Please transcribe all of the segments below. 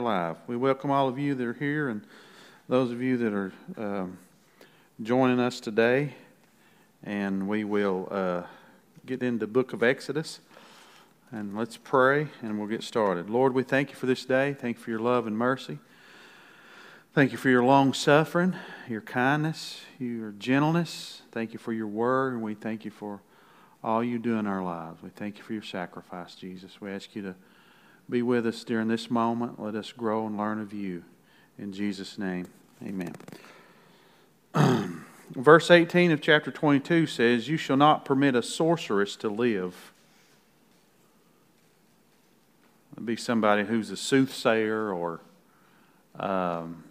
their life. We welcome all of you that are here and those of you that are um, joining us today. And we will uh, get into the book of Exodus. And let's pray and we'll get started. Lord, we thank you for this day. Thank you for your love and mercy. Thank you for your long suffering, your kindness, your gentleness. Thank you for your word, and we thank you for all you do in our lives. We thank you for your sacrifice, Jesus. We ask you to be with us during this moment. Let us grow and learn of you. In Jesus' name, amen. Verse 18 of chapter 22 says, You shall not permit a sorceress to live. It'd be somebody who's a soothsayer or um,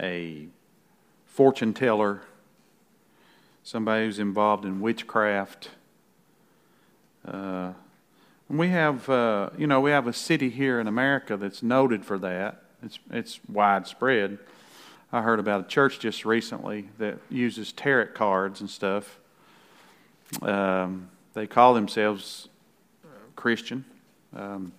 a fortune teller, somebody who's involved in witchcraft. Uh, we have, uh, you know, we have a city here in America that's noted for that. It's it's widespread. I heard about a church just recently that uses tarot cards and stuff. Um, they call themselves Christian. Um,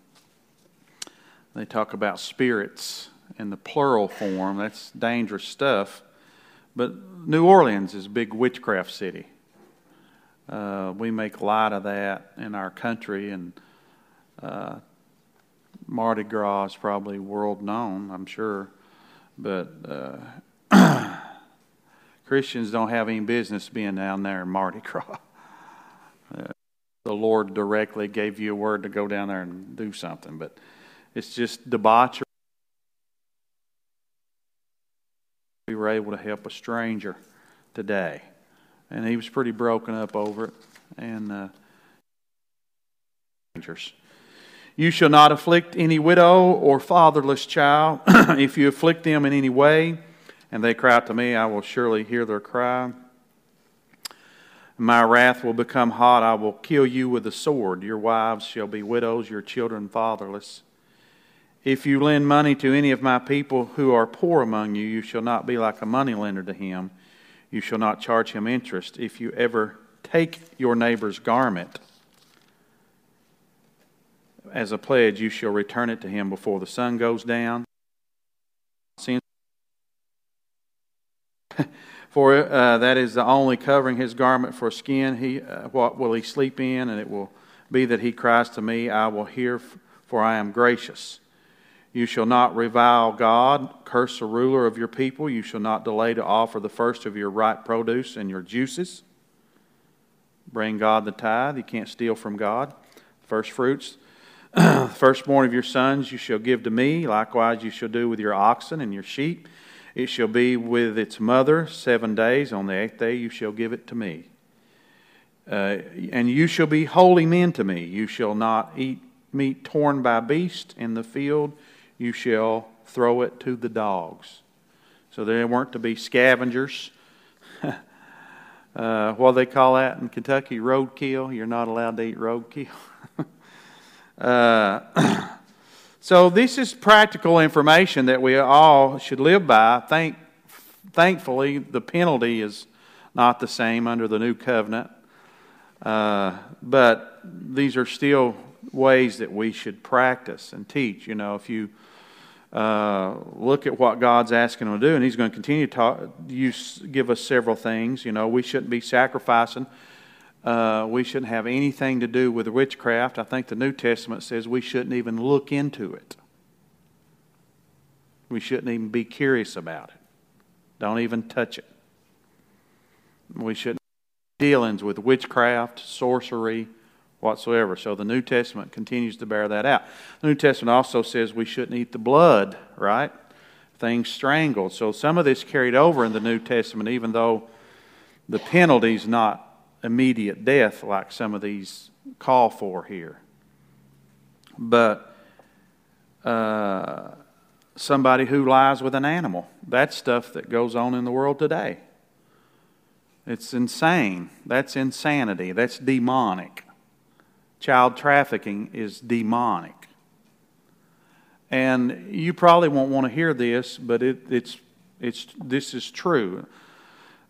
they talk about spirits in the plural form. That's dangerous stuff. But New Orleans is a big witchcraft city. Uh, we make light of that in our country, and uh, Mardi Gras is probably world known, I'm sure. But uh, Christians don't have any business being down there in Mardi Gras. Uh, the Lord directly gave you a word to go down there and do something, but it's just debauchery. We were able to help a stranger today, and he was pretty broken up over it. And uh, strangers. You shall not afflict any widow or fatherless child. if you afflict them in any way, and they cry out to me, I will surely hear their cry. My wrath will become hot. I will kill you with the sword. Your wives shall be widows, your children fatherless. If you lend money to any of my people who are poor among you, you shall not be like a moneylender to him. You shall not charge him interest. If you ever take your neighbor's garment as a pledge, you shall return it to him before the sun goes down. For uh, that is the only covering his garment for skin. He, uh, what will he sleep in? And it will be that he cries to me, I will hear, for I am gracious. You shall not revile God, curse the ruler of your people. You shall not delay to offer the first of your ripe produce and your juices. Bring God the tithe. You can't steal from God. First fruits. Firstborn of your sons you shall give to me. Likewise you shall do with your oxen and your sheep. It shall be with its mother seven days. On the eighth day you shall give it to me. Uh, and you shall be holy men to me. You shall not eat meat torn by beast in the field you shall throw it to the dogs. So they weren't to be scavengers. uh, what they call that in Kentucky, roadkill. You're not allowed to eat roadkill. uh, so this is practical information that we all should live by. Thank, thankfully, the penalty is not the same under the new covenant. Uh, but these are still ways that we should practice and teach. You know, if you uh, look at what God's asking them to do, and He's going to continue to talk, use, give us several things. You know, we shouldn't be sacrificing. Uh, we shouldn't have anything to do with witchcraft. I think the New Testament says we shouldn't even look into it. We shouldn't even be curious about it. Don't even touch it. We shouldn't have dealings with witchcraft, sorcery, whatsoever. So the New Testament continues to bear that out. The New Testament also says we shouldn't eat the blood, right? Things strangled. So some of this carried over in the New Testament, even though the penalty's not immediate death like some of these call for here. But uh, somebody who lies with an animal, that's stuff that goes on in the world today. It's insane. That's insanity. That's demonic child trafficking is demonic. And you probably won't want to hear this, but it, it's, it's, this is true.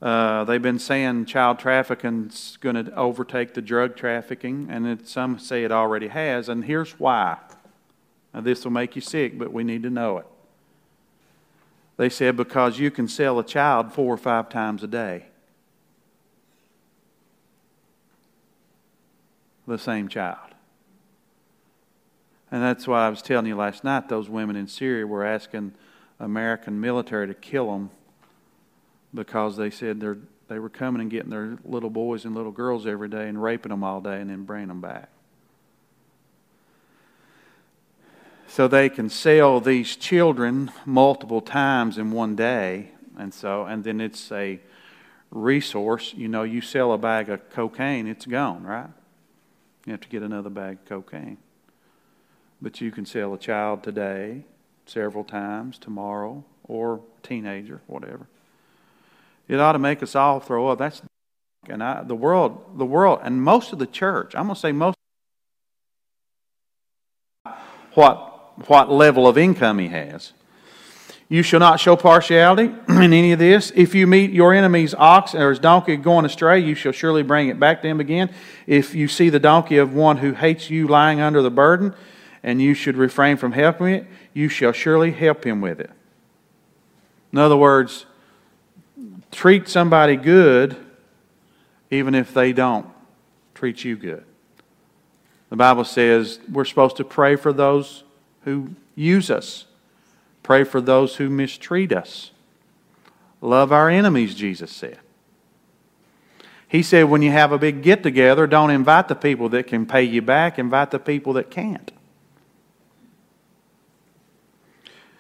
Uh, they've been saying child trafficking is going to overtake the drug trafficking, and it, some say it already has, and here's why. Now, this will make you sick, but we need to know it. They said, because you can sell a child four or five times a day. The same child. And that's why I was telling you last night those women in Syria were asking American military to kill them because they said they're, they were coming and getting their little boys and little girls every day and raping them all day and then bringing them back. So they can sell these children multiple times in one day. And so, and then it's a resource. You know, you sell a bag of cocaine, it's gone, right? You have to get another bag of cocaine. But you can sell a child today, several times, tomorrow, or teenager, whatever. It ought to make us all throw up. That's and I, the world, the world, and most of the church. I'm going to say most. What what level of income he has. You shall not show partiality in any of this. If you meet your enemy's ox or his donkey going astray, you shall surely bring it back to him again. If you see the donkey of one who hates you lying under the burden, and you should refrain from helping it, you shall surely help him with it. In other words, treat somebody good even if they don't treat you good. The Bible says we're supposed to pray for those who use us, pray for those who mistreat us, love our enemies, Jesus said. He said, when you have a big get together, don't invite the people that can pay you back, invite the people that can't.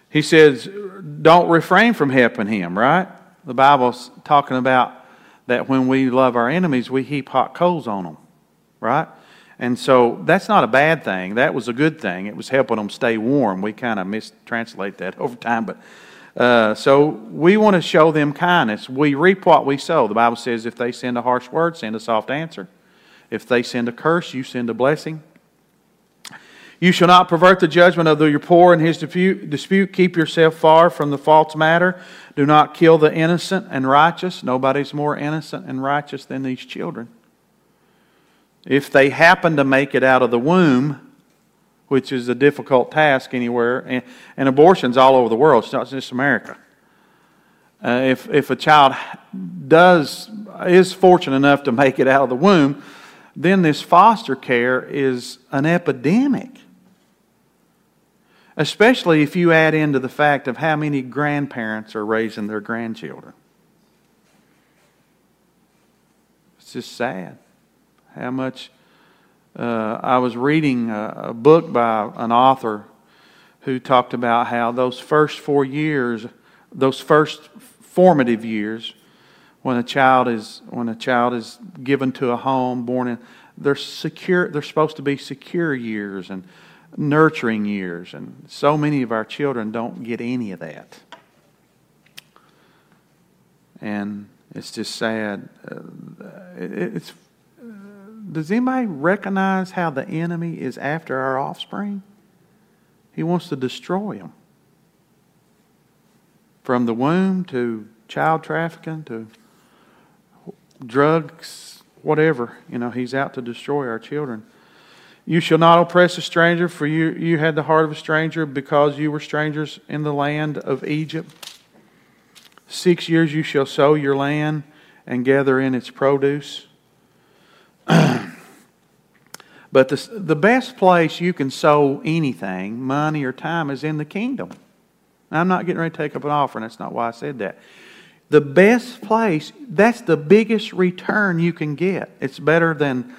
He says, don't refrain from helping him, right? The Bible's talking about that when we love our enemies, we heap hot coals on them, right? And so that's not a bad thing. That was a good thing. It was helping them stay warm. We kind of mistranslate that over time. But uh, so we want to show them kindness. We reap what we sow. The Bible says if they send a harsh word, send a soft answer. If they send a curse, you send a blessing. You shall not pervert the judgment of the poor in his dispute. Keep yourself far from the false matter. Do not kill the innocent and righteous. Nobody's more innocent and righteous than these children. If they happen to make it out of the womb, which is a difficult task anywhere, and, and abortion's all over the world, it's not just America. Uh, if, if a child does is fortunate enough to make it out of the womb, then this foster care is an epidemic. Especially if you add into the fact of how many grandparents are raising their grandchildren. It's just sad how much. Uh, I was reading a, a book by an author who talked about how those first four years, those first formative years, when a child is when a child is given to a home, born in, they're secure. They're supposed to be secure years and nurturing years, and so many of our children don't get any of that, and it's just sad. Uh, it's does anybody recognize how the enemy is after our offspring? He wants to destroy them. From the womb to child trafficking to drugs, whatever. You know, he's out to destroy our children. You shall not oppress a stranger, for you, you had the heart of a stranger because you were strangers in the land of Egypt. Six years you shall sow your land and gather in its produce. but the, the best place you can sow anything, money or time, is in the kingdom. Now, I'm not getting ready to take up an offering. That's not why I said that. The best place, that's the biggest return you can get. It's better than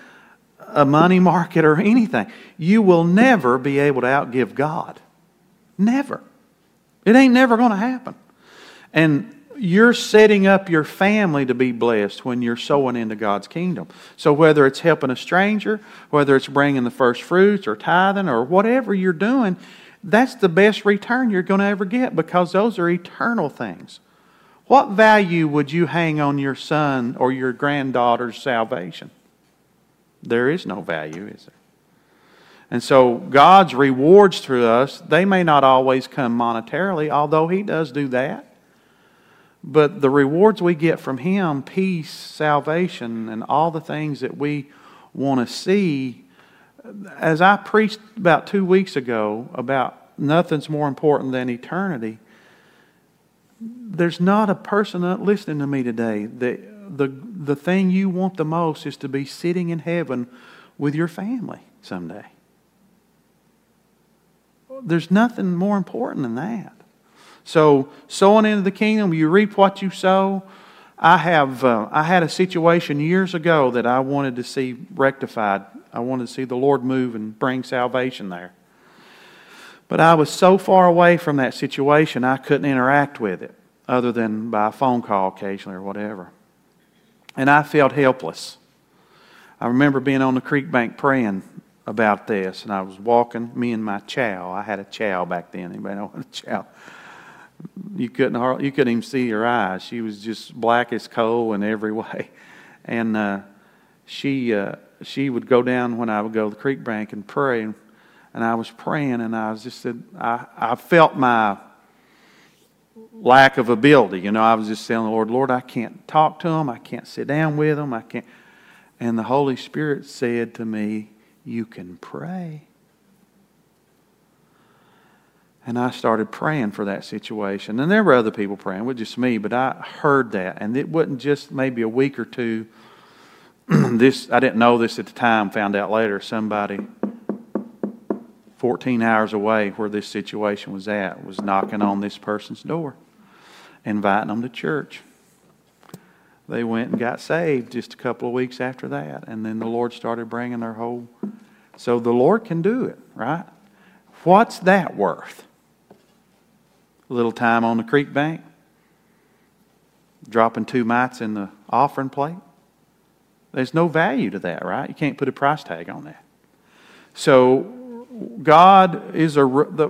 a money market or anything. You will never be able to outgive God. Never. It ain't never going to happen. And you're setting up your family to be blessed when you're sowing into God's kingdom. So, whether it's helping a stranger, whether it's bringing the first fruits or tithing or whatever you're doing, that's the best return you're going to ever get because those are eternal things. What value would you hang on your son or your granddaughter's salvation? There is no value, is there? And so God's rewards through us, they may not always come monetarily, although He does do that. But the rewards we get from Him, peace, salvation, and all the things that we want to see, as I preached about two weeks ago about nothing's more important than eternity, there's not a person uh, listening to me today that the, the thing you want the most is to be sitting in heaven with your family someday. There's nothing more important than that. So, sowing into the kingdom, you reap what you sow. I have uh, I had a situation years ago that I wanted to see rectified. I wanted to see the Lord move and bring salvation there. But I was so far away from that situation, I couldn't interact with it other than by a phone call occasionally or whatever. And I felt helpless. I remember being on the creek bank praying about this, and I was walking, me and my chow. I had a chow back then. Anybody know what a chow? You couldn't hardly, you couldn't even see her eyes. She was just black as coal in every way, and uh, she uh, she would go down when I would go to the creek bank and pray, and, I was praying, and I was just said I I felt my lack of ability. You know, I was just telling the Lord, Lord, I can't talk to them. I can't sit down with them. I can't. And the Holy Spirit said to me, You can pray. And I started praying for that situation. And there were other people praying, with just me, but I heard that. And it wasn't just maybe a week or two. this I didn't know this at the time, found out later. Somebody 14 hours away where this situation was at was knocking on this person's door, inviting them to church. They went and got saved just a couple of weeks after that. And then the Lord started bringing their whole. So the Lord can do it, right? What's that worth? A little time on the creek bank? Dropping two mites in the offering plate? There's no value to that, right? You can't put a price tag on that. So, God is a,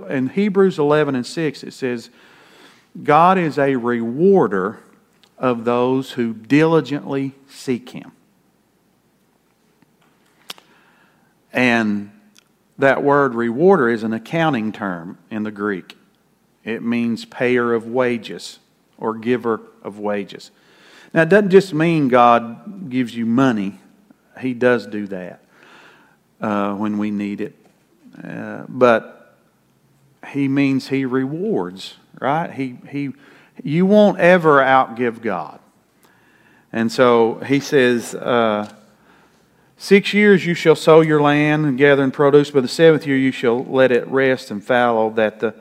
in Hebrews 11 and 6, it says, God is a rewarder of those who diligently seek Him. And that word rewarder is an accounting term in the Greek. It means payer of wages or giver of wages. Now, it doesn't just mean God gives you money, He does do that uh, when we need it. Uh, but He means He rewards, right? He, he, you won't ever outgive God. And so He says, uh, Six years you shall sow your land and gather in produce, but the seventh year you shall let it rest and fallow that the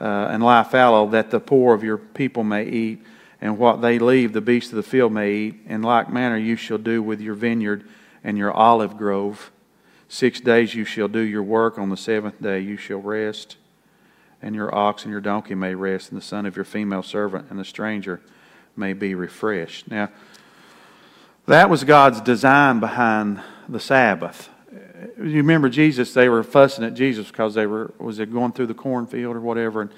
uh, and lie fallow, that the poor of your people may eat, and what they leave the beasts of the field may eat. In like manner you shall do with your vineyard and your olive grove. Six days you shall do your work, on the seventh day you shall rest, and your ox and your donkey may rest, and the son of your female servant and the stranger may be refreshed. Now, that was God's design behind the Sabbath you remember Jesus, they were fussing at Jesus because they were, was it going through the cornfield or whatever and,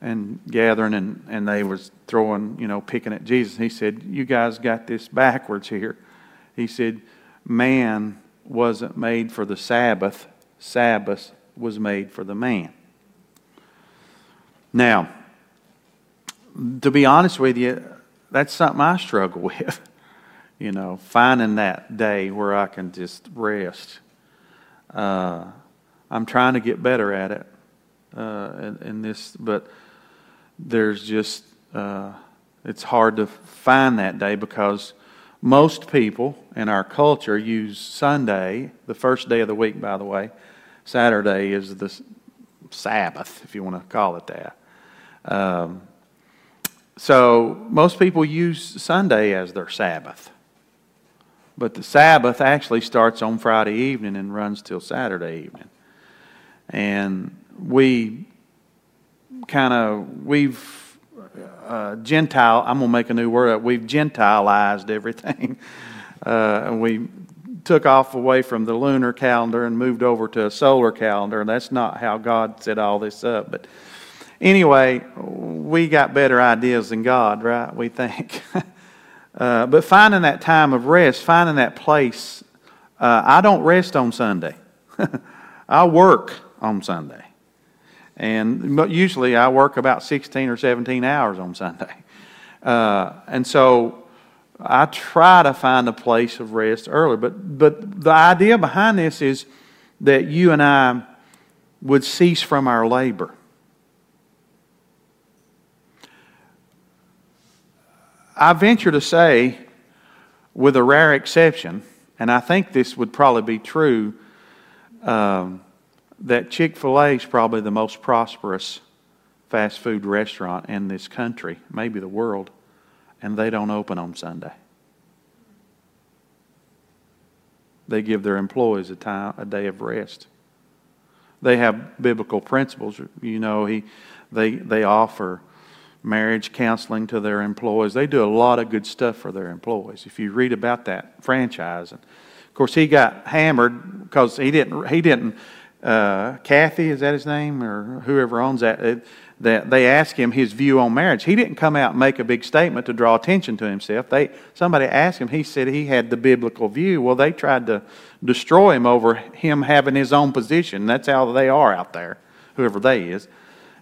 and gathering and, and they was throwing, you know, picking at Jesus. He said, you guys got this backwards here. He said, man wasn't made for the Sabbath. Sabbath was made for the man. Now, to be honest with you, that's something I struggle with. You know, finding that day where I can just rest uh, I'm trying to get better at it uh, in, in, this, but there's just, uh, it's hard to find that day because most people in our culture use Sunday, the first day of the week, by the way. Saturday is the Sabbath, if you want to call it that. Um, so most people use Sunday as their Sabbath. But the Sabbath actually starts on Friday evening and runs till Saturday evening. And we kind of, we've, uh, Gentile, I'm going to make a new word up, we've Gentilized everything. Uh, and we took off away from the lunar calendar and moved over to a solar calendar. And That's not how God set all this up. But anyway, we got better ideas than God, right? We think. Uh, but finding that time of rest, finding that place. Uh, I don't rest on Sunday. I work on Sunday. And usually I work about 16 or 17 hours on Sunday. Uh, and so I try to find a place of rest early. But, but the idea behind this is that you and I would cease from our labor. I venture to say, with a rare exception, and I think this would probably be true, um, that Chick fil A is probably the most prosperous fast food restaurant in this country, maybe the world, and they don't open on Sunday. They give their employees a time, a day of rest. They have biblical principles. You know, he, they, they offer marriage counseling to their employees. They do a lot of good stuff for their employees. If you read about that franchise, and of course he got hammered because he didn't. He didn't. Uh, Cathy is that his name or whoever owns that? It, that they asked him his view on marriage. He didn't come out and make a big statement to draw attention to himself. They somebody asked him. He said he had the biblical view. Well, they tried to destroy him over him having his own position. That's how they are out there, whoever they is.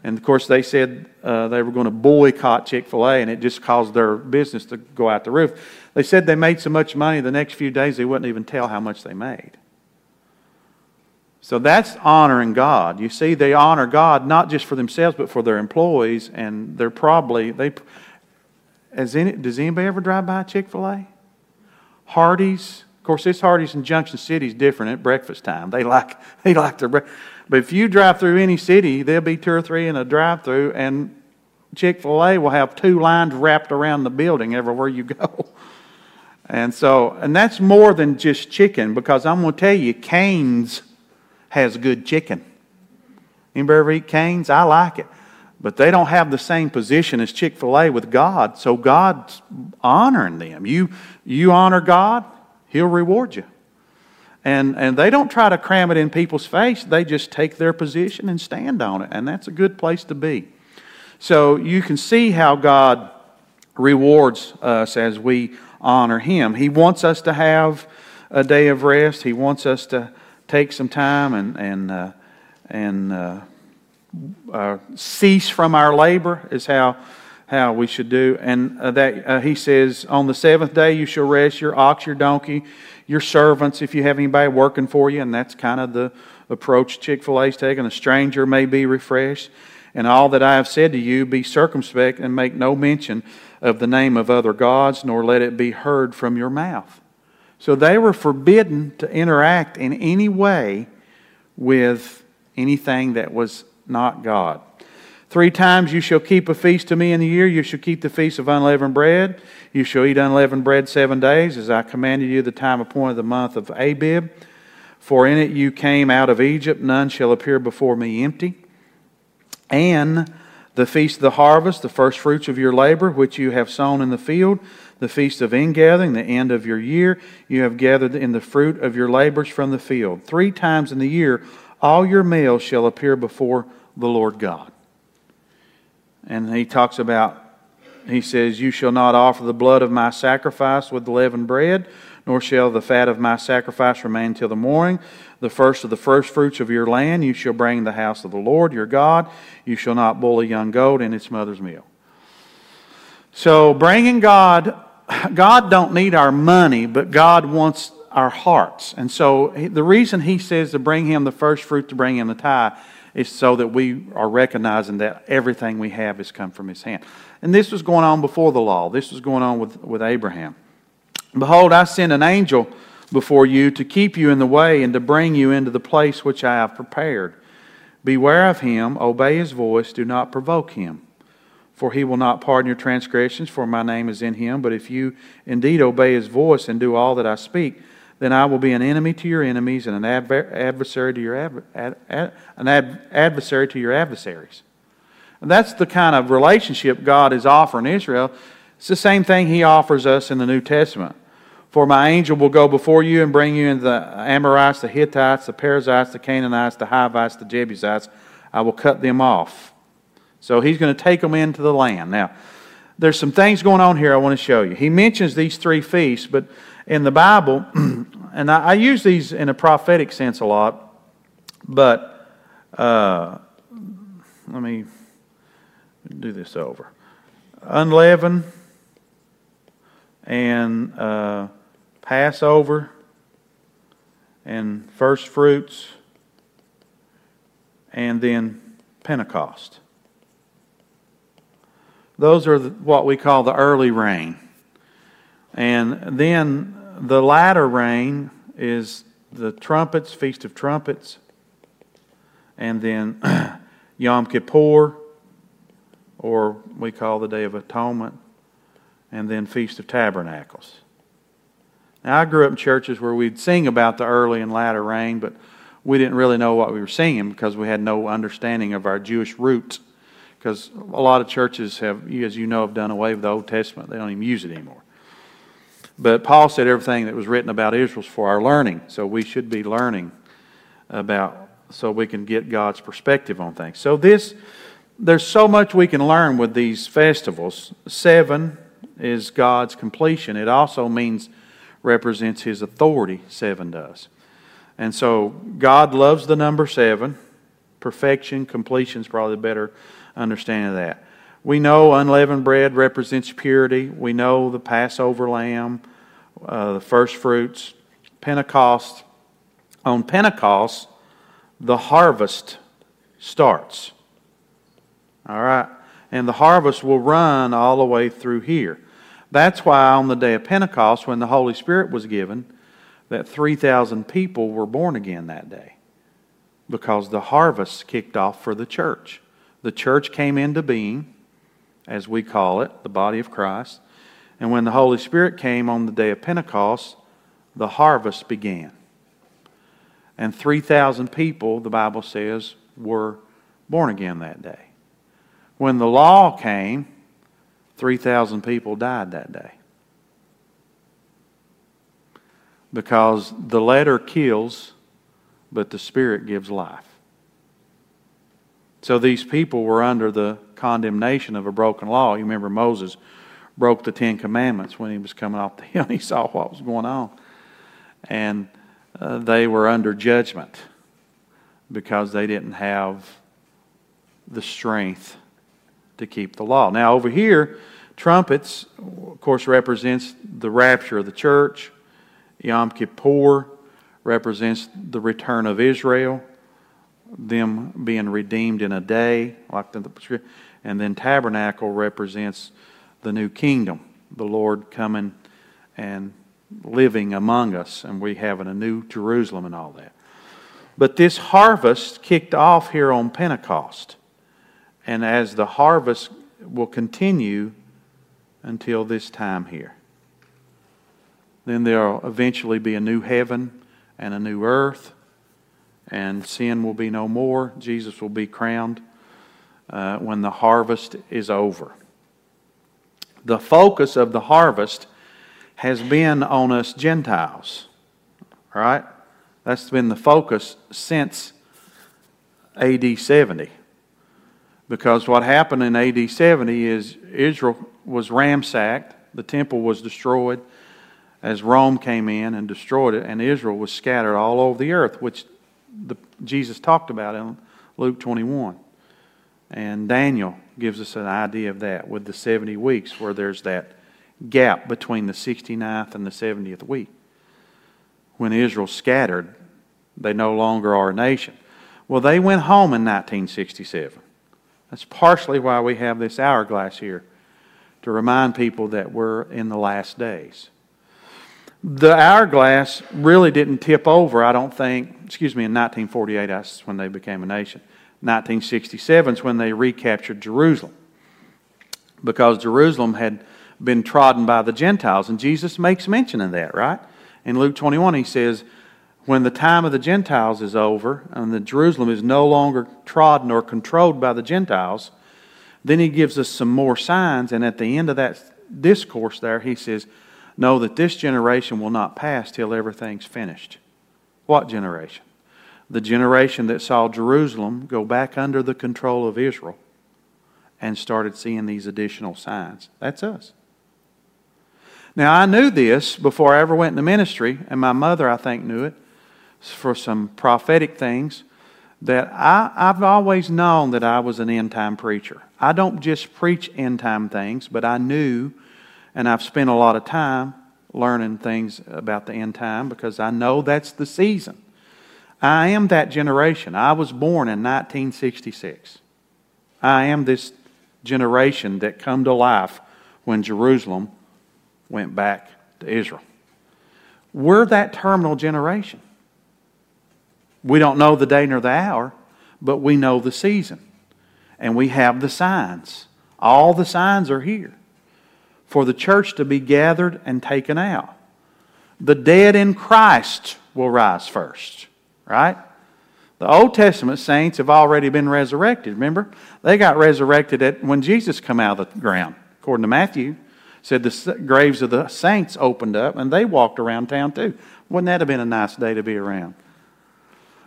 And of course, they said uh, they were going to boycott Chick fil A, and it just caused their business to go out the roof. They said they made so much money the next few days they wouldn't even tell how much they made. So that's honoring God. You see, they honor God not just for themselves, but for their employees, and they're probably they. As does anybody ever drive by Chick Fil A? Hardee's, of course, this Hardee's in Junction City is different at breakfast time. They like they like their breakfast. But if you drive through any city, there'll be two or three in a drive through, and Chick fil A will have two lines wrapped around the building everywhere you go. And so, and that's more than just chicken, because I'm going to tell you, Cane's has good chicken. Anybody ever eat Cane's? I like it. But they don't have the same position as Chick fil A with God, so God's honoring them. You, you honor God, He'll reward you. And, and they don't try to cram it in people's face. They just take their position and stand on it. And that's a good place to be. So you can see how God rewards us as we honor Him. He wants us to have a day of rest. He wants us to take some time and, and, uh, and uh, uh, cease from our labor, is how, how we should do. And uh, that uh, He says, On the seventh day you shall rest your ox, your donkey, your servants if you have anybody working for you, and that's kind of the approach Chick fil A's taking. A stranger may be refreshed. And all that I have said to you, be circumspect and make no mention of the name of other gods, nor let it be heard from your mouth. So they were forbidden to interact in any way with anything that was not God. Three times you shall keep a feast to me in the year. You shall keep the feast of unleavened bread. You shall eat unleavened bread seven days, as I commanded you the time appointed the month of Abib. For in it you came out of Egypt. None shall appear before me empty. And the feast of the harvest, the first fruits of your labor, which you have sown in the field, the feast of ingathering, the end of your year, you have gathered in the fruit of your labors from the field. Three times in the year, all your males shall appear before the Lord God. And he talks about, he says, You shall not offer the blood of my sacrifice with leavened bread, nor shall the fat of my sacrifice remain till the morning. The first of the first fruits of your land you shall bring the house of the Lord your God. You shall not boil a young goat in its mother's milk. So bringing God, God don't need our money, but God wants our hearts. And so the reason he says to bring him the first fruit, to bring him the tithe, is so that we are recognizing that everything we have has come from his hand. And this was going on before the law. This was going on with, with Abraham. Behold, I send an angel before you to keep you in the way and to bring you into the place which I have prepared. Beware of him, obey his voice, do not provoke him. For he will not pardon your transgressions, for my name is in him. But if you indeed obey his voice and do all that I speak, then I will be an enemy to your enemies and an adversary to your ad, ad, an ad, adversary to your adversaries. And that's the kind of relationship God is offering Israel. It's the same thing He offers us in the New Testament. For my angel will go before you and bring you into the Amorites, the Hittites, the Perizzites, the Canaanites, the Hivites, the Jebusites. I will cut them off. So He's going to take them into the land. Now, there's some things going on here I want to show you. He mentions these three feasts, but in the Bible, and I, I, use these in a prophetic sense a lot, but uh, let me do this over. Unleavened and uh, Passover and first fruits and then Pentecost. Those are what we call the early rain. And then the latter rain is the trumpets, Feast of Trumpets, and then Yom Kippur, or we call the Day of Atonement, and then Feast of Tabernacles. Now, I grew up in churches where we'd sing about the early and latter rain, but we didn't really know what we were singing because we had no understanding of our Jewish roots. Because a lot of churches have, as you know, have done away with the Old Testament. They don't even use it anymore. But Paul said everything that was written about Israel is for our learning. So we should be learning about so we can get God's perspective on things. So this there's so much we can learn with these festivals. Seven is God's completion. It also means represents his authority, seven does. And so God loves the number seven. Perfection, completion is probably the better understanding of that. We know unleavened bread represents purity. We know the Passover lamb, uh, the first fruits, Pentecost. On Pentecost, the harvest starts. All right? And the harvest will run all the way through here. That's why on the day of Pentecost, when the Holy Spirit was given, that 3,000 people were born again that day because the harvest kicked off for the church. The church came into being, as we call it, the body of Christ. And when the Holy Spirit came on the day of Pentecost, the harvest began. And 3,000 people, the Bible says, were born again that day. When the law came, 3,000 people died that day. Because the letter kills, but the Spirit gives life. So these people were under the condemnation of a broken law. You remember Moses broke the Ten Commandments when he was coming off the hill he saw what was going on. And uh, they were under judgment because they didn't have the strength to keep the law. Now, over here, trumpets, of course, represents the rapture of the church. Yom Kippur represents the return of Israel, them being redeemed in a day, like the and then tabernacle represents the new kingdom, the Lord coming and living among us, and we having a new Jerusalem and all that. But this harvest kicked off here on Pentecost. And as the harvest will continue until this time here. Then there'll eventually be a new heaven and a new earth, and sin will be no more. Jesus will be crowned uh, when the harvest is over. The focus of the harvest has been on us Gentiles, right? That's been the focus since AD 70. Because what happened in AD 70 is Israel was ransacked, the temple was destroyed as Rome came in and destroyed it, and Israel was scattered all over the earth, which the, Jesus talked about in Luke 21. And Daniel gives us an idea of that with the 70 weeks, where there's that gap between the 69th and the 70th week. When Israel scattered, they no longer are a nation. Well, they went home in 1967. That's partially why we have this hourglass here, to remind people that we're in the last days. The hourglass really didn't tip over, I don't think, excuse me, in 1948, that's when they became a nation. 1967 is when they recaptured Jerusalem because Jerusalem had been trodden by the Gentiles. And Jesus makes mention of that, right? In Luke 21, he says, When the time of the Gentiles is over and the Jerusalem is no longer trodden or controlled by the Gentiles, then he gives us some more signs. And at the end of that discourse, there, he says, Know that this generation will not pass till everything's finished. What generation? The generation that saw Jerusalem go back under the control of Israel and started seeing these additional signs. That's us. Now, I knew this before I ever went into ministry, and my mother, I think, knew it for some prophetic things. That I, I've always known that I was an end time preacher. I don't just preach end time things, but I knew, and I've spent a lot of time learning things about the end time because I know that's the season. I am that generation. I was born in 1966. I am this generation that come to life when Jerusalem went back to Israel. We're that terminal generation. We don't know the day nor the hour, but we know the season. And we have the signs. All the signs are here for the church to be gathered and taken out. The dead in Christ will rise first, right? The Old Testament saints have already been resurrected. Remember? They got resurrected at, when Jesus come out of the ground. According to Matthew, said the graves of the saints opened up and they walked around town too. Wouldn't that have been a nice day to be around?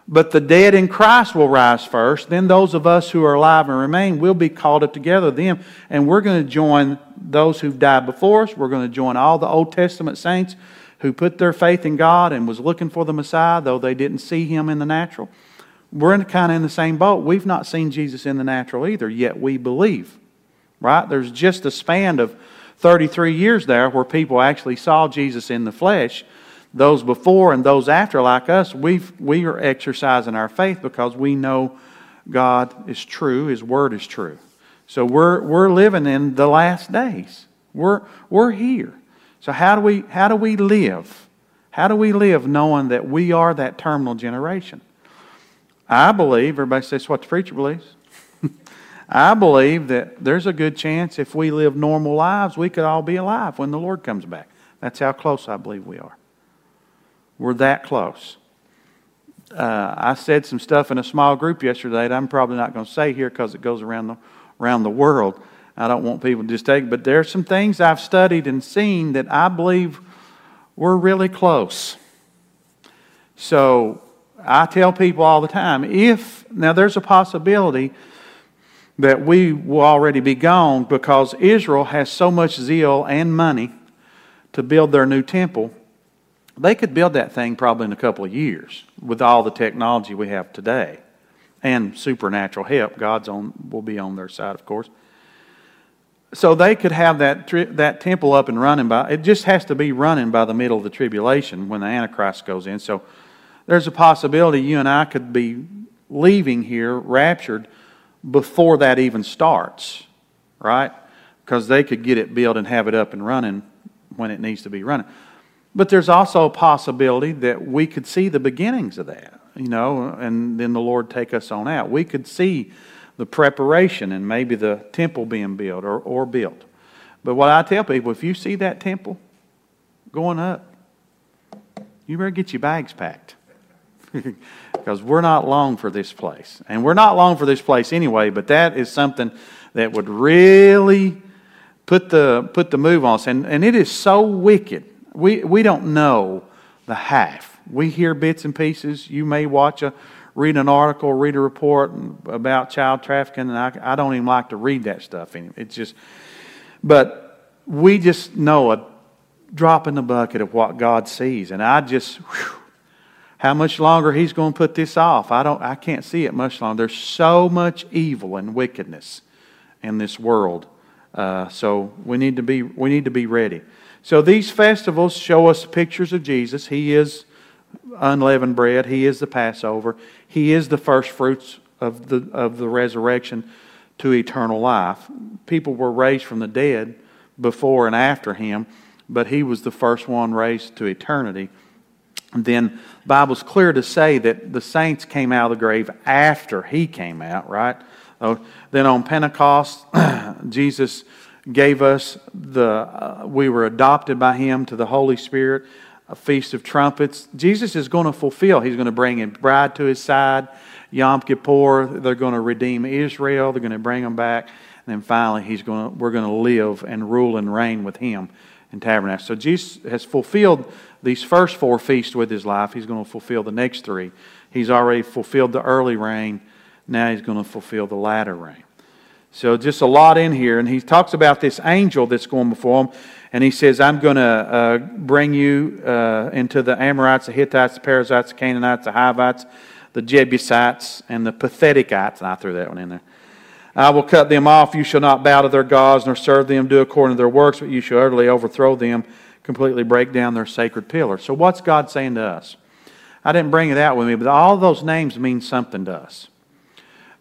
But the dead in Christ will rise first. Then those of us who are alive and remain will be called up together them. And we're going to join those who've died before us. We're going to join all the Old Testament saints who put their faith in God and was looking for the Messiah, though they didn't see him in the natural. We're in, kind of in the same boat. We've not seen Jesus in the natural either, yet we believe. Right? There's just a span of 33 years there where people actually saw Jesus in the flesh those before and those after, like us, we we are exercising our faith because we know God is true, His Word is true. So we're, we're living in the last days. We're, we're here. So how do, we, how do we live? How do we live knowing that we are that terminal generation? I believe, everybody says what the preacher believes. I believe that there's a good chance if we live normal lives, we could all be alive when the Lord comes back. That's how close I believe we are. We're that close. Uh, I said some stuff in a small group yesterday that I'm probably not going to say here because it goes around the, around the world. I don't want people to just take, but there are some things I've studied and seen that I believe we're really close. So I tell people all the time if, now there's a possibility that we will already be gone because Israel has so much zeal and money to build their new temple they could build that thing probably in a couple of years with all the technology we have today and supernatural help. God's on will be on their side, of course. So they could have that that temple up and running by. It just has to be running by the middle of the tribulation when the Antichrist goes in. So there's a possibility you and I could be leaving here raptured before that even starts, right? Because they could get it built and have it up and running when it needs to be running. But there's also a possibility that we could see the beginnings of that, you know, and then the Lord take us on out. We could see the preparation and maybe the temple being built or, or built. But what I tell people, if you see that temple going up, you better get your bags packed. because we're not long for this place. And we're not long for this place anyway, but that is something that would really put the, put the move on us. And, and it is so wicked we, we don't know the half. We hear bits and pieces. You may watch a, read an article, read a report about child trafficking, and I, I don't even like to read that stuff. Anymore. It's just, but we just know a drop in the bucket of what God sees, and I just, whew, how much longer He's going to put this off? I don't, I can't see it much longer. There's so much evil and wickedness in this world, uh, so we need to be, we need to be ready. So these festivals show us pictures of Jesus. He is unleavened bread, He is the Passover, He is the first fruits of the, of the resurrection to eternal life. People were raised from the dead before and after Him, but He was the first one raised to eternity. Then the Bible's clear to say that the saints came out of the grave after He came out, right? Oh, then on Pentecost, Jesus gave us the, uh, we were adopted by Him to the Holy Spirit, a feast of trumpets. Jesus is going to fulfill, He's going to bring a bride to His side. Yom Kippur, they're going to redeem Israel, they're going to bring them back. And then finally, he's going to, we're going to live and rule and reign with Him in tabernacle. So Jesus has fulfilled these first four feasts with His life. He's going to fulfill the next three. He's already fulfilled the early rain. Now He's going to fulfill the latter rain. So, just a lot in here. And he talks about this angel that's going before him. And he says, I'm going to uh, bring you uh, into the Amorites, the Hittites, the Perizzites, the Canaanites, the Hivites, the Jebusites, and the Pathetikites. And I threw that one in there. I will cut them off. You shall not bow to their gods nor serve them, do according to their works, but you shall utterly overthrow them, completely break down their sacred pillars. So, what's God saying to us? I didn't bring it out with me, but all those names mean something to us.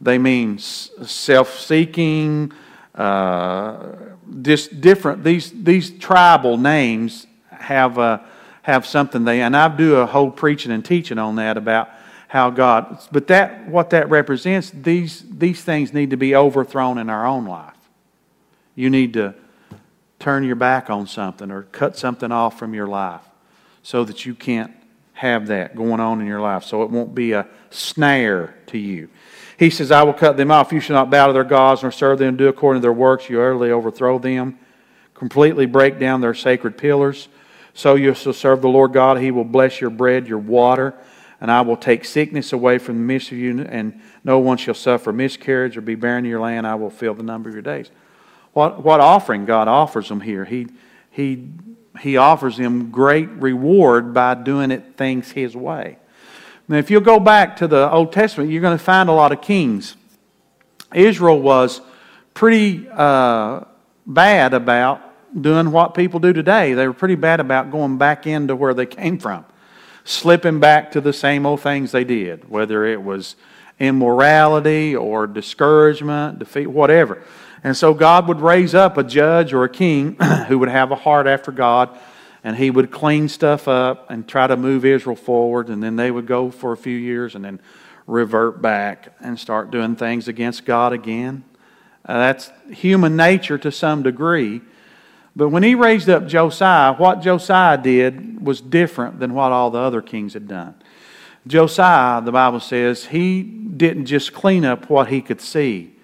They mean self seeking, uh, different. These, these tribal names have, have something they, and I do a whole preaching and teaching on that about how God, but that, what that represents, these, these things need to be overthrown in our own life. You need to turn your back on something or cut something off from your life so that you can't have that going on in your life, so it won't be a snare to you. He says, I will cut them off. You shall not bow to their gods nor serve them, do according to their works. You utterly overthrow them, completely break down their sacred pillars. So you shall serve the Lord God. He will bless your bread, your water, and I will take sickness away from the midst of you, and no one shall suffer miscarriage or be barren in your land. I will fill the number of your days. What, what offering God offers them here? He, he, he offers them great reward by doing it things His way. Now, if you'll go back to the Old Testament, you're going to find a lot of kings. Israel was pretty uh, bad about doing what people do today. They were pretty bad about going back into where they came from, slipping back to the same old things they did, whether it was immorality or discouragement, defeat, whatever. And so God would raise up a judge or a king who would have a heart after God and he would clean stuff up and try to move Israel forward, and then they would go for a few years and then revert back and start doing things against God again. Uh, that's human nature to some degree. But when he raised up Josiah, what Josiah did was different than what all the other kings had done. Josiah, the Bible says, he didn't just clean up what he could see.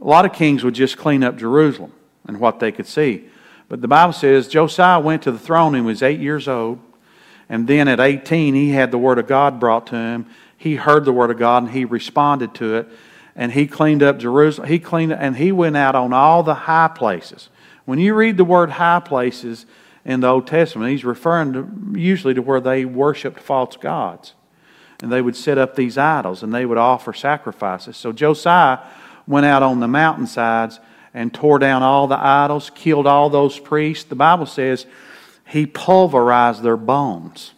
A lot of kings would just clean up Jerusalem and what they could see. But the Bible says Josiah went to the throne and was eight years old. And then at 18, he had the Word of God brought to him. He heard the Word of God and he responded to it. And he cleaned up Jerusalem. He cleaned and he went out on all the high places. When you read the word high places in the Old Testament, he's referring to, usually to where they worshiped false gods. And they would set up these idols and they would offer sacrifices. So Josiah went out on the mountainsides and tore down all the idols, killed all those priests. The Bible says he pulverized their bones.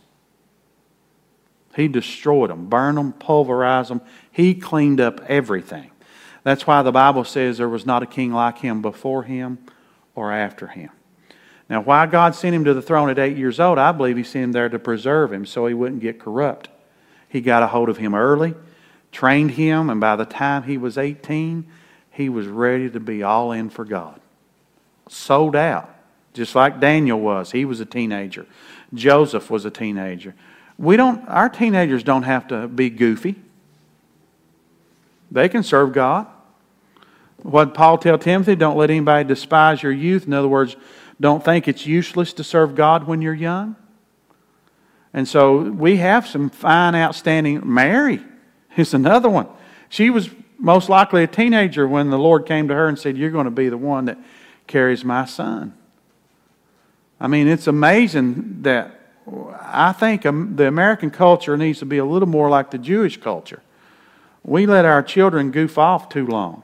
He destroyed them, burned them, pulverized them. He cleaned up everything. That's why the Bible says there was not a king like him before him or after him. Now, why God sent him to the throne at eight years old, I believe he sent him there to preserve him so he wouldn't get corrupt. He got a hold of him early, trained him, and by the time he was 18, he was ready to be all in for God. Sold out, just like Daniel was. He was a teenager. Joseph was a teenager. We don't, our teenagers don't have to be goofy. They can serve God. What Paul tell Timothy, don't let anybody despise your youth. In other words, don't think it's useless to serve God when you're young. And so we have some fine, outstanding. Mary is another one. She was most likely a teenager when the Lord came to her and said, You're going to be the one that carries my son. I mean, it's amazing that I think um, the American culture needs to be a little more like the Jewish culture. We let our children goof off too long.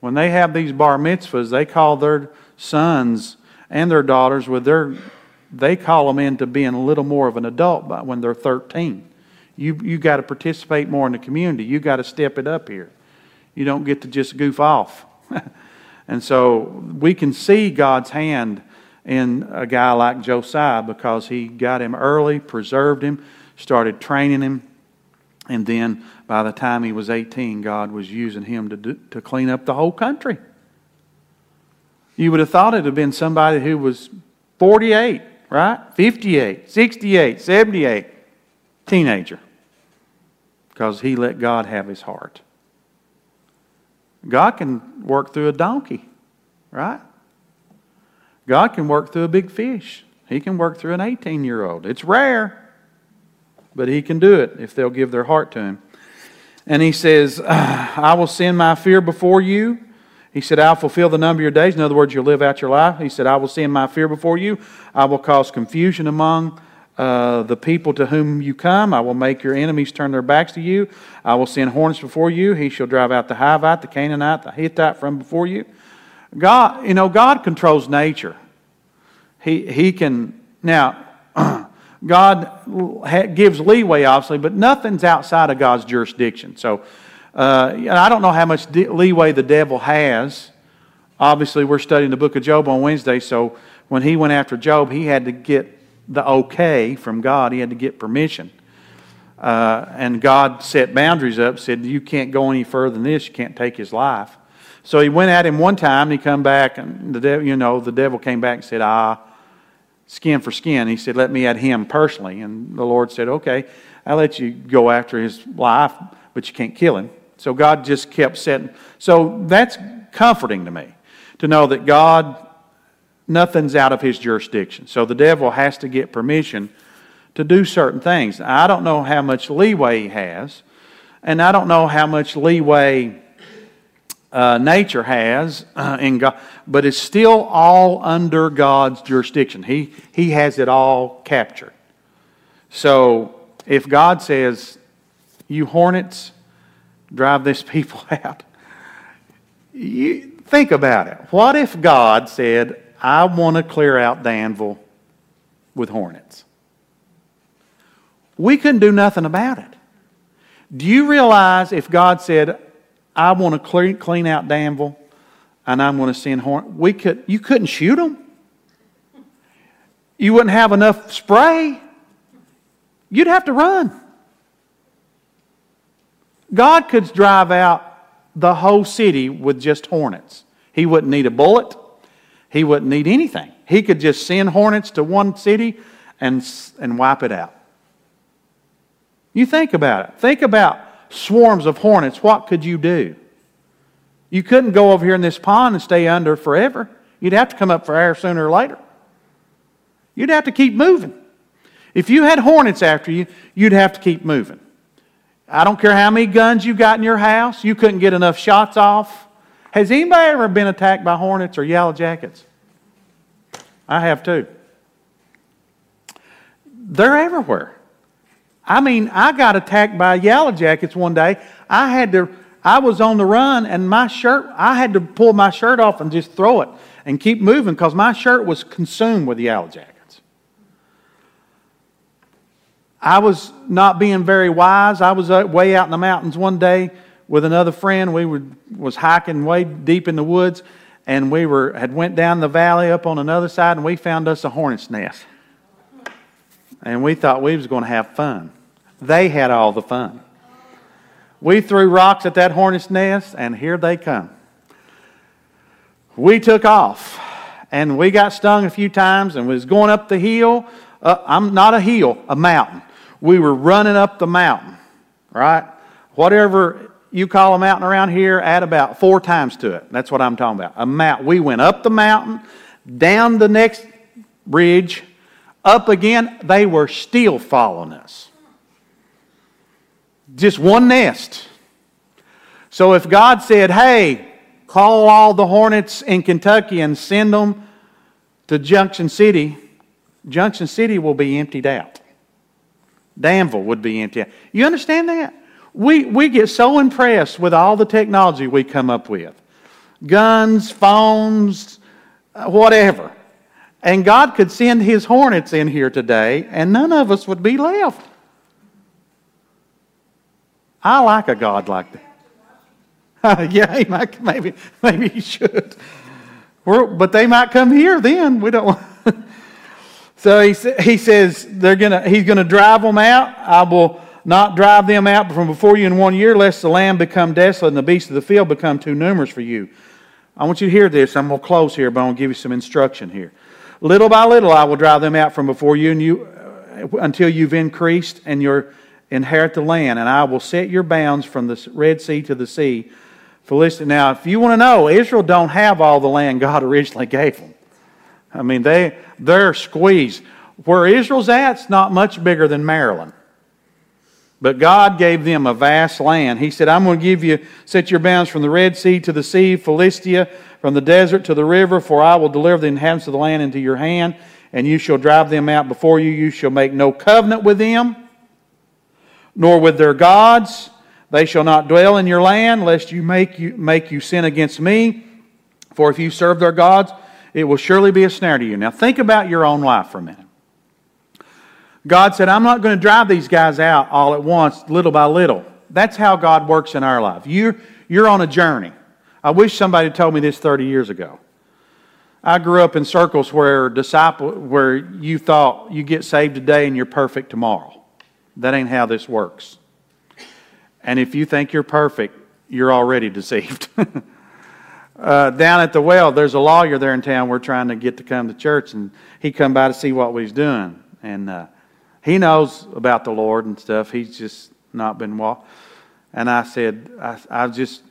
When they have these bar mitzvahs, they call their sons and their daughters with their, they call them into being a little more of an adult by when they're 13. You, you got to participate more in the community. You got to step it up here. You don't get to just goof off. and so we can see God's hand in a guy like Josiah because he got him early, preserved him, started training him, and then by the time he was 18, God was using him to, do, to clean up the whole country. You would have thought it would have been somebody who was 48, right? 58, 68, 78, teenager because he let God have his heart. God can work through a donkey, right? God can work through a big fish. He can work through an 18 year old. It's rare, but he can do it if they'll give their heart to him. And he says, I will send my fear before you. He said, I'll fulfill the number of your days. In other words, you'll live out your life. He said, I will send my fear before you. I will cause confusion among uh, the people to whom you come. I will make your enemies turn their backs to you. I will send horns before you. He shall drive out the Hivite, the Canaanite, the Hittite from before you. God, you know, God controls nature. He, he can, now, God gives leeway, obviously, but nothing's outside of God's jurisdiction. So uh, I don't know how much leeway the devil has. Obviously, we're studying the book of Job on Wednesday, so when he went after Job, he had to get the okay from God, he had to get permission. Uh, and God set boundaries up, said, You can't go any further than this, you can't take his life. So he went at him one time, and he come back, and the devil, you know, the devil came back and said, Ah, skin for skin. He said, Let me at him personally. And the Lord said, Okay, I'll let you go after his life, but you can't kill him. So God just kept setting. So that's comforting to me to know that God, nothing's out of his jurisdiction. So the devil has to get permission to do certain things. I don't know how much leeway he has, and I don't know how much leeway uh, nature has uh, in God, but it's still all under God's jurisdiction. He, he has it all captured. So if God says, You hornets, drive this people out, you think about it. What if God said, I want to clear out Danville with hornets? We couldn't do nothing about it. Do you realize if God said, I want to clean, clean out Danville, and I'm going to send horn. We could, you couldn't shoot them. You wouldn't have enough spray. You'd have to run. God could drive out the whole city with just hornets. He wouldn't need a bullet. He wouldn't need anything. He could just send hornets to one city and, and wipe it out. You think about it. Think about swarms of hornets, what could you do? You couldn't go over here in this pond and stay under forever. You'd have to come up for air sooner or later. You'd have to keep moving. If you had hornets after you, you'd have to keep moving. I don't care how many guns you got in your house, you couldn't get enough shots off. Has anybody ever been attacked by hornets or yellow jackets? I have too. They're everywhere. I mean, I got attacked by yellow jackets one day. I had to, I was on the run and my shirt, I had to pull my shirt off and just throw it and keep moving because my shirt was consumed with yellow jackets. I was not being very wise. I was uh, way out in the mountains one day with another friend. We were, was hiking way deep in the woods and we were, had went down the valley up on another side and we found us a hornet's nest. And we thought we was going to have fun. They had all the fun. We threw rocks at that hornet's nest, and here they come. We took off, and we got stung a few times and was going up the hill. Uh, I'm not a hill, a mountain. We were running up the mountain, right? Whatever you call a mountain around here, add about four times to it. That's what I'm talking about. A mount. We went up the mountain, down the next ridge, up again. They were still following us. Just one nest. So if God said, hey, call all the hornets in Kentucky and send them to Junction City, Junction City will be emptied out. Danville would be empty out. You understand that? We, we get so impressed with all the technology we come up with guns, phones, uh, whatever. And God could send his hornets in here today, and none of us would be left. I like a God like that. yeah, he might, maybe, maybe he should. We're, but they might come here then. We don't. so he, he says they're gonna, he's going to drive them out. I will not drive them out from before you in one year, lest the land become desolate and the beasts of the field become too numerous for you. I want you to hear this. I'm going to close here, but I'm going to give you some instruction here. Little by little, I will drive them out from before you, and you uh, until you've increased and you inherit the land, and I will set your bounds from the Red Sea to the sea. Philistia. Now, if you want to know, Israel don't have all the land God originally gave them. I mean, they they're squeezed. Where Israel's at, it's not much bigger than Maryland. But God gave them a vast land. He said, I'm going to give you, set your bounds from the Red Sea to the sea, Philistia, from the desert to the river, for I will deliver the inhabitants of the land into your hand, and you shall drive them out before you. You shall make no covenant with them nor with their gods. They shall not dwell in your land, lest you make you, make you sin against me. For if you serve their gods, it will surely be a snare to you. Now think about your own life for a minute. God said, I'm not going to drive these guys out all at once, little by little. That's how God works in our life. You're, you're on a journey. I wish somebody told me this 30 years ago. I grew up in circles where disciple where you thought you get saved today and you're perfect tomorrow. That ain't how this works. And if you think you're perfect, you're already deceived. uh, down at the well, there's a lawyer there in town we're trying to get to come to church, and he come by to see what we was doing. And uh, he knows about the Lord and stuff. He's just not been walked. And I said, I, I was just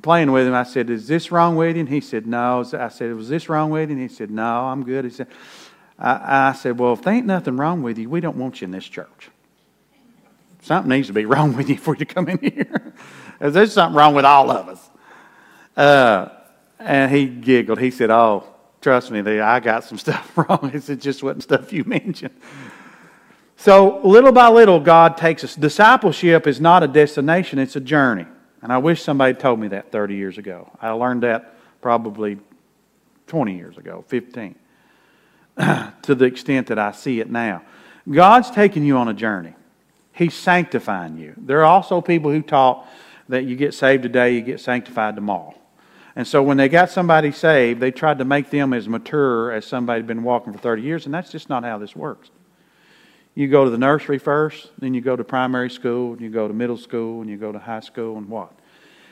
playing with him. I said, Is this wrong with you? And he said, No. I said, Was this wrong with you? And he said, No, I'm good. He said, I, I said, Well, if there ain't nothing wrong with you, we don't want you in this church. Something needs to be wrong with you for you to come in here. There's something wrong with all of us. Uh, and he giggled. He said, Oh, trust me, I got some stuff wrong. He said, Just wasn't stuff you mentioned. So, little by little, God takes us. Discipleship is not a destination, it's a journey. And I wish somebody told me that 30 years ago. I learned that probably 20 years ago, 15, to the extent that I see it now. God's taking you on a journey. He's sanctifying you. There are also people who taught that you get saved today, you get sanctified tomorrow. And so when they got somebody saved, they tried to make them as mature as somebody had been walking for 30 years, and that's just not how this works. You go to the nursery first, then you go to primary school, and you go to middle school, and you go to high school, and what?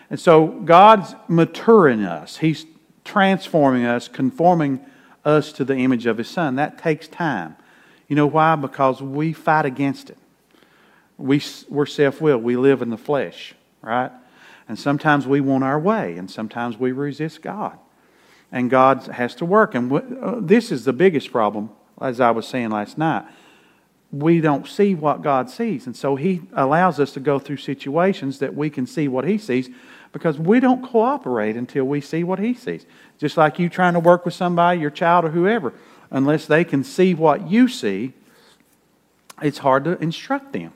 And so God's maturing us. He's transforming us, conforming us to the image of His Son. That takes time. You know why? Because we fight against it. We, we're self willed. We live in the flesh, right? And sometimes we want our way, and sometimes we resist God. And God has to work. And uh, this is the biggest problem, as I was saying last night we don't see what God sees. And so He allows us to go through situations that we can see what He sees because we don't cooperate until we see what He sees. Just like you trying to work with somebody, your child or whoever, unless they can see what you see, it's hard to instruct them.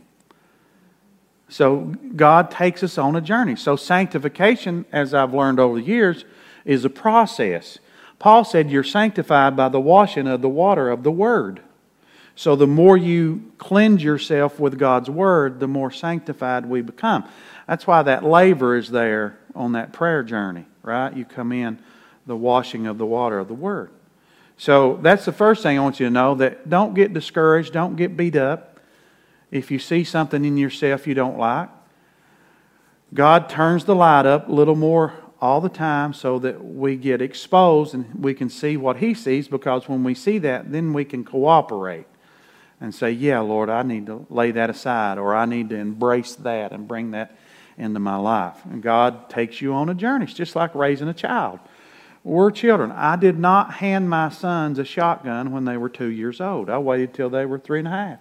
So God takes us on a journey. So sanctification, as I've learned over the years, is a process. Paul said, You're sanctified by the washing of the water of the Word. So the more you cleanse yourself with God's Word, the more sanctified we become. That's why that laver is there on that prayer journey, right? You come in the washing of the water of the Word. So that's the first thing I want you to know that don't get discouraged, don't get beat up. If you see something in yourself you don't like, God turns the light up a little more all the time so that we get exposed and we can see what He sees because when we see that, then we can cooperate and say, Yeah, Lord, I need to lay that aside, or I need to embrace that and bring that into my life. And God takes you on a journey. It's just like raising a child. We're children. I did not hand my sons a shotgun when they were two years old. I waited till they were three and a half.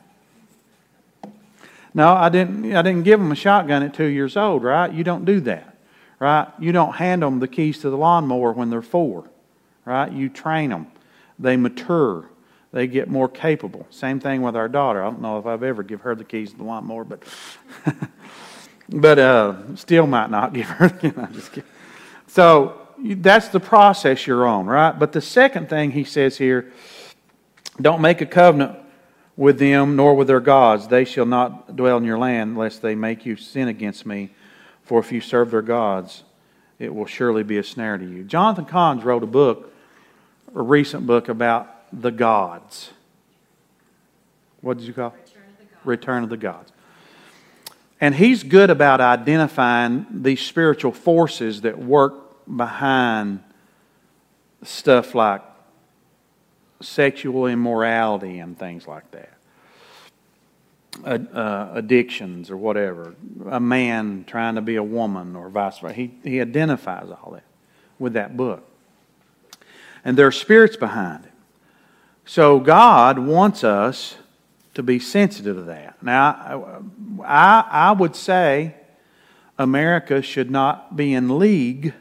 No, I didn't. I didn't give them a shotgun at two years old. Right? You don't do that. Right? You don't hand them the keys to the lawnmower when they're four. Right? You train them. They mature they get more capable. Same thing with our daughter. I don't know if I've ever give her the keys to the lawnmower, but but uh, still might not give her. you know, just kidding. So that's the process you're on, right? But the second thing he says here, don't make a covenant with them nor with their gods. They shall not dwell in your land, lest they make you sin against me. For if you serve their gods, it will surely be a snare to you. Jonathan Cahn wrote a book, a recent book about the Gods. What did you call? Return of the Gods. Return of the Gods. And he's good about identifying these spiritual forces that work behind stuff like sexual immorality and things like that. Uh, addictions or whatever, a man trying to be a woman or vice versa. He, he identifies all that with that book. And there are spirits behind it. So God wants us to be sensitive to that. Now, I, I would say America should not be in league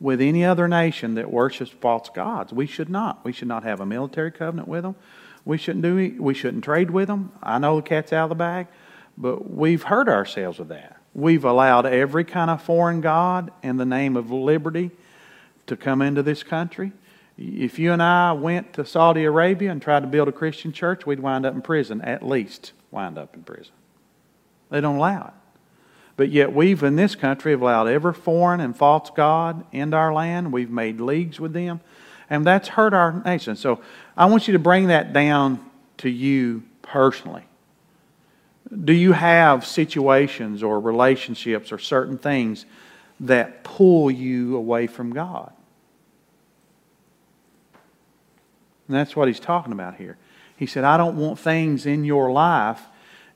with any other nation that worships false gods. We should not. We should not have a military covenant with them. We shouldn't do. We shouldn't trade with them. I know the cat's out of the bag, but we've hurt ourselves with that. We've allowed every kind of foreign god in the name of liberty to come into this country If you and I went to Saudi Arabia and tried to build a Christian church, we'd wind up in prison, at least wind up in prison. They don't allow it. But yet, we've in this country have allowed every foreign and false God into our land. We've made leagues with them, and that's hurt our nation. So, I want you to bring that down to you personally. Do you have situations or relationships or certain things that pull you away from God? And that's what he's talking about here. He said, I don't want things in your life,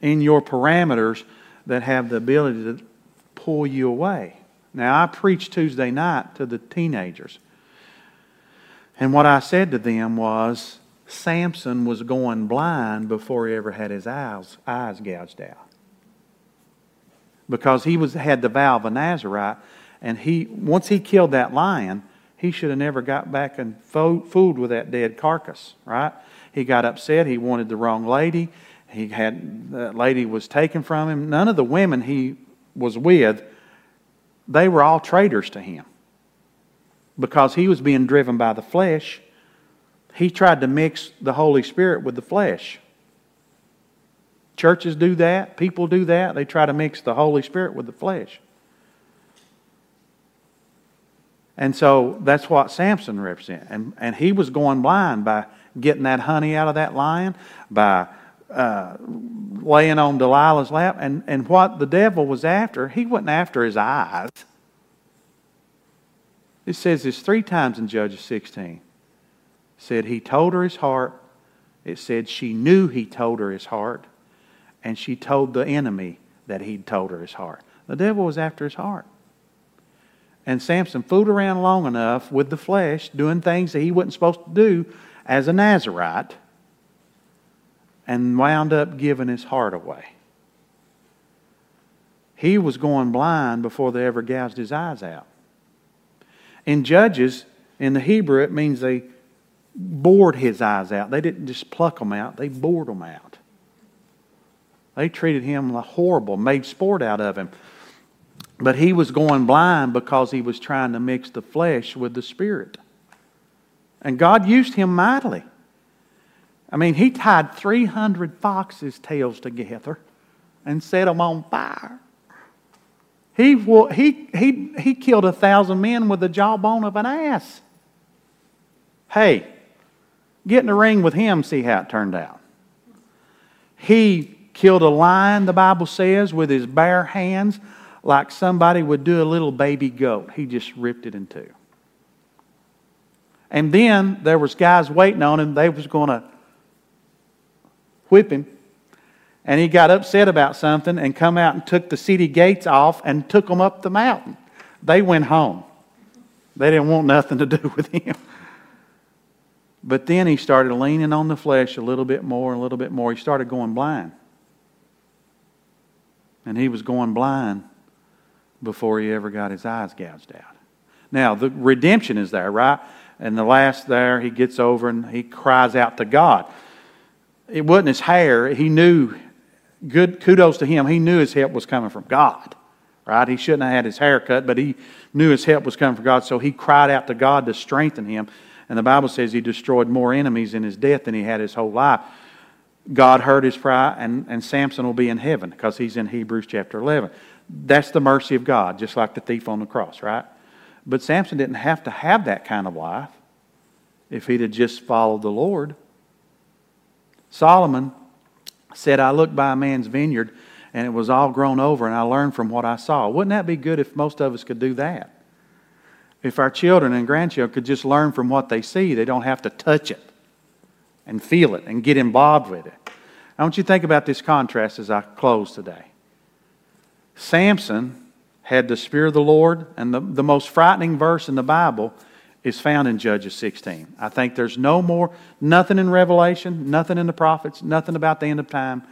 in your parameters, that have the ability to pull you away. Now, I preached Tuesday night to the teenagers. And what I said to them was Samson was going blind before he ever had his eyes, eyes gouged out. Because he was, had the vow of a Nazarite, and he, once he killed that lion, he should have never got back and fooled with that dead carcass, right? He got upset. He wanted the wrong lady. He had that lady was taken from him. None of the women he was with, they were all traitors to him. Because he was being driven by the flesh, he tried to mix the Holy Spirit with the flesh. Churches do that, people do that. They try to mix the Holy Spirit with the flesh. And so that's what Samson represents. And, and he was going blind by getting that honey out of that lion, by uh, laying on Delilah's lap. And, and what the devil was after, he wasn't after his eyes. It says this three times in Judges 16. It said he told her his heart. It said she knew he told her his heart. And she told the enemy that he'd told her his heart. The devil was after his heart. And Samson fooled around long enough with the flesh, doing things that he wasn't supposed to do as a Nazarite, and wound up giving his heart away. He was going blind before they ever gouged his eyes out. In Judges, in the Hebrew, it means they bored his eyes out. They didn't just pluck them out, they bored them out. They treated him horrible, made sport out of him. But he was going blind because he was trying to mix the flesh with the spirit. And God used him mightily. I mean, he tied 300 foxes' tails together and set them on fire. He, he, he, he killed a thousand men with the jawbone of an ass. Hey, get in the ring with him, see how it turned out. He killed a lion, the Bible says, with his bare hands like somebody would do a little baby goat. He just ripped it in two. And then there was guys waiting on him. They was going to whip him. And he got upset about something and come out and took the city gates off and took them up the mountain. They went home. They didn't want nothing to do with him. But then he started leaning on the flesh a little bit more, a little bit more. He started going blind. And he was going blind before he ever got his eyes gouged out. Now, the redemption is there, right? And the last there, he gets over and he cries out to God. It wasn't his hair. He knew, good kudos to him, he knew his help was coming from God, right? He shouldn't have had his hair cut, but he knew his help was coming from God, so he cried out to God to strengthen him. And the Bible says he destroyed more enemies in his death than he had his whole life. God heard his cry, and, and Samson will be in heaven because he's in Hebrews chapter 11. That's the mercy of God, just like the thief on the cross, right? But Samson didn't have to have that kind of life if he'd have just followed the Lord. Solomon said, I looked by a man's vineyard and it was all grown over, and I learned from what I saw. Wouldn't that be good if most of us could do that? If our children and grandchildren could just learn from what they see, they don't have to touch it and feel it and get involved with it. I want you to think about this contrast as I close today. Samson had the Spirit of the Lord, and the, the most frightening verse in the Bible is found in Judges 16. I think there's no more, nothing in Revelation, nothing in the prophets, nothing about the end of time.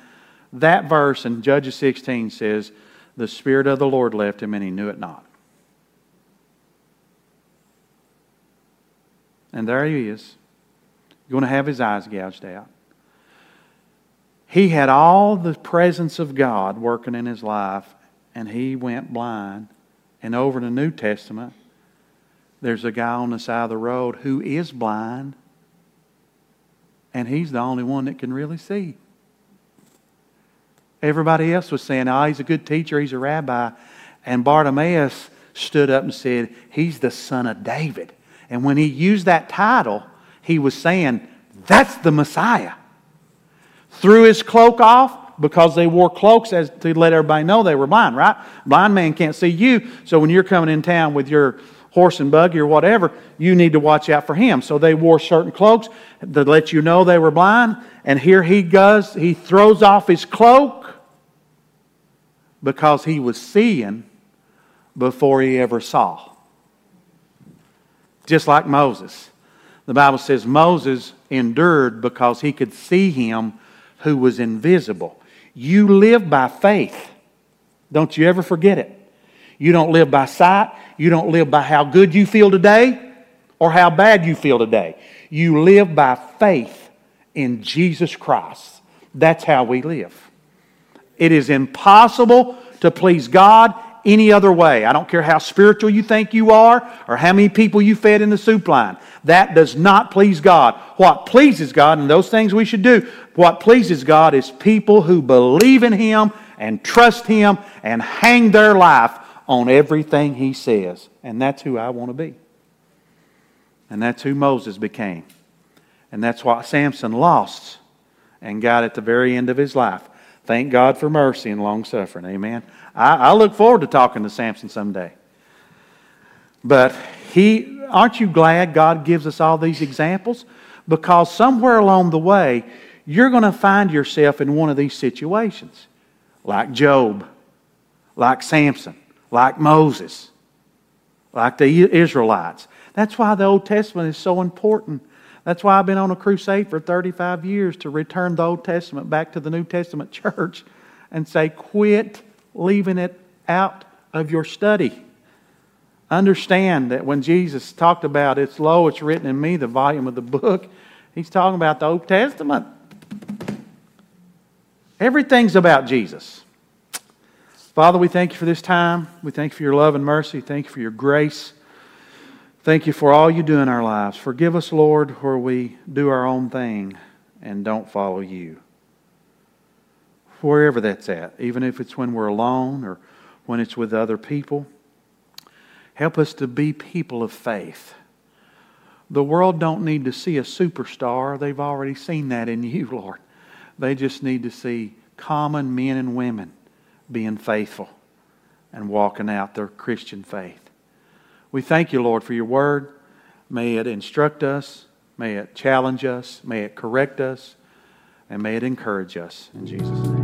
That verse in Judges 16 says, The Spirit of the Lord left him, and he knew it not. And there he is, going to have his eyes gouged out. He had all the presence of God working in his life, and he went blind. And over in the New Testament, there's a guy on the side of the road who is blind, and he's the only one that can really see. Everybody else was saying, oh, he's a good teacher, he's a rabbi. And Bartimaeus stood up and said, He's the son of David. And when he used that title, he was saying, That's the Messiah. Threw his cloak off because they wore cloaks as to let everybody know they were blind, right? Blind man can't see you. So when you're coming in town with your horse and buggy or whatever, you need to watch out for him. So they wore certain cloaks to let you know they were blind. And here he goes, he throws off his cloak because he was seeing before he ever saw. Just like Moses. The Bible says Moses endured because he could see him who was invisible. You live by faith. Don't you ever forget it. You don't live by sight. You don't live by how good you feel today or how bad you feel today. You live by faith in Jesus Christ. That's how we live. It is impossible to please God any other way. I don't care how spiritual you think you are or how many people you fed in the soup line. That does not please God. What pleases God, and those things we should do, what pleases God is people who believe in Him and trust Him and hang their life on everything He says. And that's who I want to be. And that's who Moses became. And that's what Samson lost and got at the very end of his life. Thank God for mercy and long suffering. Amen. I, I look forward to talking to Samson someday. But he, aren't you glad God gives us all these examples? Because somewhere along the way, you're going to find yourself in one of these situations, like Job, like Samson, like Moses, like the Israelites. That's why the Old Testament is so important. That's why I've been on a crusade for 35 years to return the Old Testament back to the New Testament church and say, quit leaving it out of your study. Understand that when Jesus talked about it's lo, it's written in me, the volume of the book, he's talking about the Old Testament. Everything's about Jesus. Father, we thank you for this time. We thank you for your love and mercy. Thank you for your grace. Thank you for all you do in our lives. Forgive us, Lord, where we do our own thing and don't follow you wherever that's at, even if it's when we're alone or when it's with other people. Help us to be people of faith. The world don't need to see a superstar. They've already seen that in you, Lord. They just need to see common men and women being faithful and walking out their Christian faith. We thank you, Lord, for your word. May it instruct us, may it challenge us, may it correct us, and may it encourage us. In Jesus'